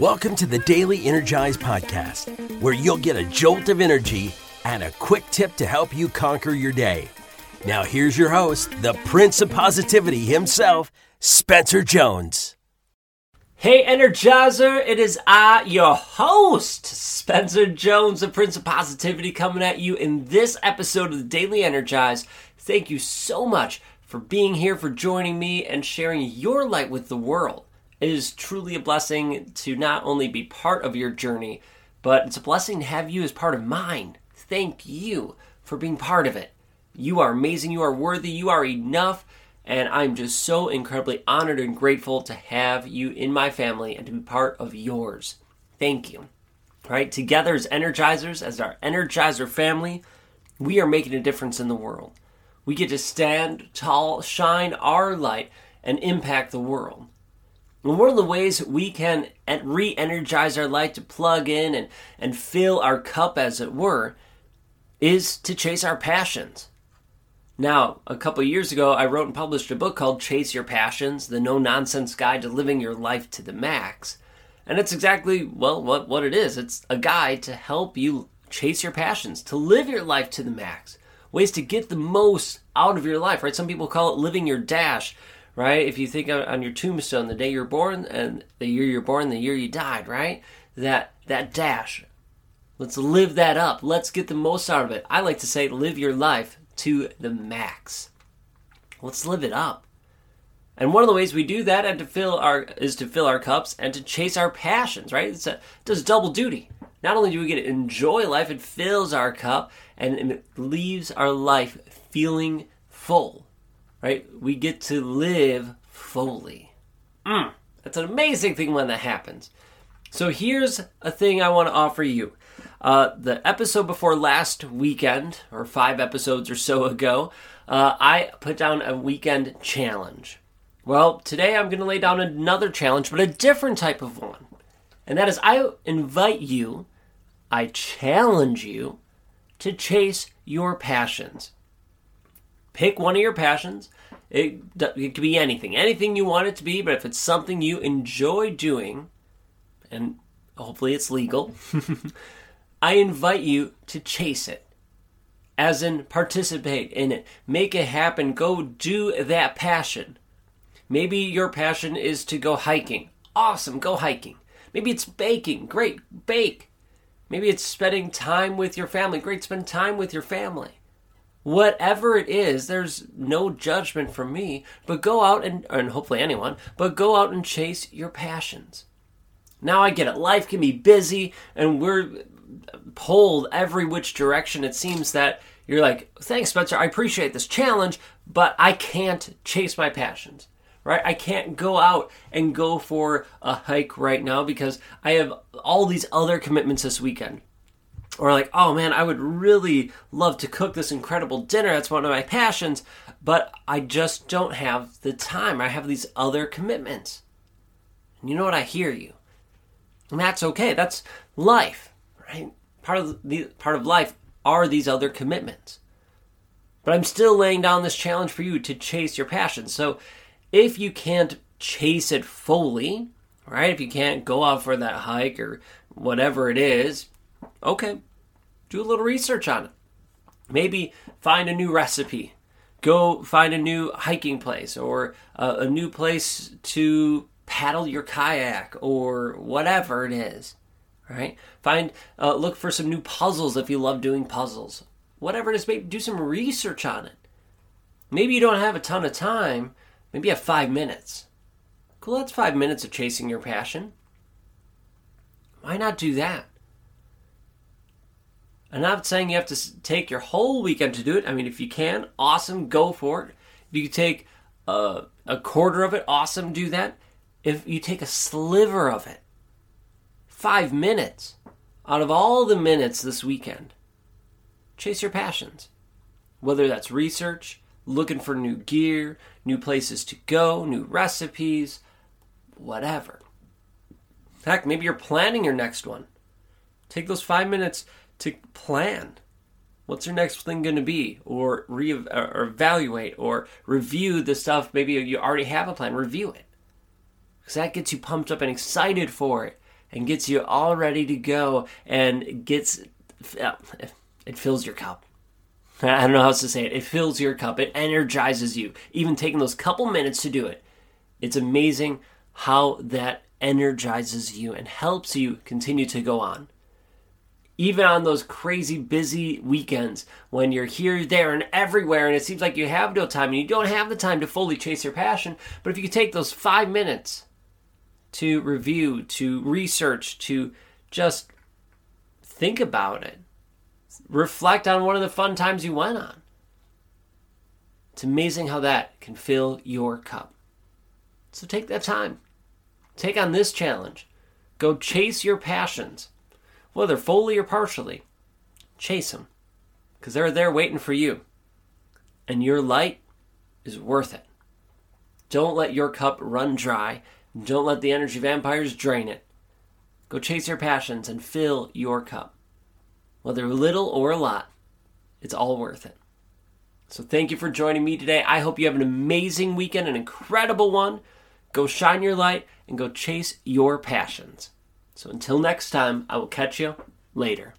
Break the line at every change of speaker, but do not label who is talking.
Welcome to the Daily Energize Podcast, where you'll get a jolt of energy and a quick tip to help you conquer your day. Now, here's your host, the Prince of Positivity himself, Spencer Jones.
Hey, Energizer, it is I, your host, Spencer Jones, the Prince of Positivity, coming at you in this episode of the Daily Energize. Thank you so much for being here, for joining me, and sharing your light with the world. It is truly a blessing to not only be part of your journey, but it's a blessing to have you as part of mine. Thank you for being part of it. You are amazing, you are worthy, you are enough, and I'm just so incredibly honored and grateful to have you in my family and to be part of yours. Thank you. All right, together as energizers, as our energizer family, we are making a difference in the world. We get to stand tall, shine our light, and impact the world. And one of the ways we can re energize our light to plug in and, and fill our cup, as it were, is to chase our passions. Now, a couple years ago, I wrote and published a book called Chase Your Passions The No Nonsense Guide to Living Your Life to the Max. And it's exactly, well, what, what it is it's a guide to help you chase your passions, to live your life to the max, ways to get the most out of your life, right? Some people call it living your dash right? If you think on your tombstone, the day you're born and the year you're born, the year you died, right? That that dash. Let's live that up. Let's get the most out of it. I like to say live your life to the max. Let's live it up. And one of the ways we do that and to fill our is to fill our cups and to chase our passions, right? It's a, it does double duty. Not only do we get to enjoy life, it fills our cup and it leaves our life feeling full right? We get to live fully. Mm, that's an amazing thing when that happens. So here's a thing I want to offer you. Uh, the episode before last weekend, or five episodes or so ago, uh, I put down a weekend challenge. Well, today I'm going to lay down another challenge, but a different type of one. And that is I invite you, I challenge you to chase your passions. Pick one of your passions. It, it could be anything, anything you want it to be, but if it's something you enjoy doing, and hopefully it's legal, I invite you to chase it. As in, participate in it, make it happen, go do that passion. Maybe your passion is to go hiking. Awesome, go hiking. Maybe it's baking. Great, bake. Maybe it's spending time with your family. Great, spend time with your family whatever it is, there's no judgment from me, but go out and, and hopefully anyone, but go out and chase your passions. Now I get it. Life can be busy and we're pulled every which direction. It seems that you're like, thanks, Spencer. I appreciate this challenge, but I can't chase my passions, right? I can't go out and go for a hike right now because I have all these other commitments this weekend or like, oh man, I would really love to cook this incredible dinner. That's one of my passions, but I just don't have the time. I have these other commitments. And you know what? I hear you. And that's okay. That's life, right? Part of the part of life are these other commitments. But I'm still laying down this challenge for you to chase your passion. So if you can't chase it fully, right? If you can't go out for that hike or whatever it is, okay, do a little research on it. Maybe find a new recipe. Go find a new hiking place or a, a new place to paddle your kayak or whatever it is. Right? Find uh, look for some new puzzles if you love doing puzzles. Whatever it is, maybe do some research on it. Maybe you don't have a ton of time. Maybe you have five minutes. Cool, that's five minutes of chasing your passion. Why not do that? I'm not saying you have to take your whole weekend to do it. I mean, if you can, awesome, go for it. If you take a, a quarter of it, awesome, do that. If you take a sliver of it, five minutes out of all the minutes this weekend, chase your passions. Whether that's research, looking for new gear, new places to go, new recipes, whatever. Heck, maybe you're planning your next one. Take those five minutes to plan. What's your next thing going to be? Or, re- or evaluate or review the stuff. Maybe you already have a plan. Review it. Because that gets you pumped up and excited for it. and gets you all ready to go and gets it fills your cup. I don't know how else to say it. It fills your cup. It energizes you. Even taking those couple minutes to do it. It's amazing how that energizes you and helps you continue to go on. Even on those crazy busy weekends when you're here, there, and everywhere, and it seems like you have no time and you don't have the time to fully chase your passion. But if you could take those five minutes to review, to research, to just think about it, reflect on one of the fun times you went on. It's amazing how that can fill your cup. So take that time. Take on this challenge. Go chase your passions, whether fully or partially. Chase them, because they're there waiting for you. And your light is worth it. Don't let your cup run dry. Don't let the energy vampires drain it. Go chase your passions and fill your cup. Whether little or a lot, it's all worth it. So thank you for joining me today. I hope you have an amazing weekend, an incredible one. Go shine your light and go chase your passions. So until next time, I will catch you later.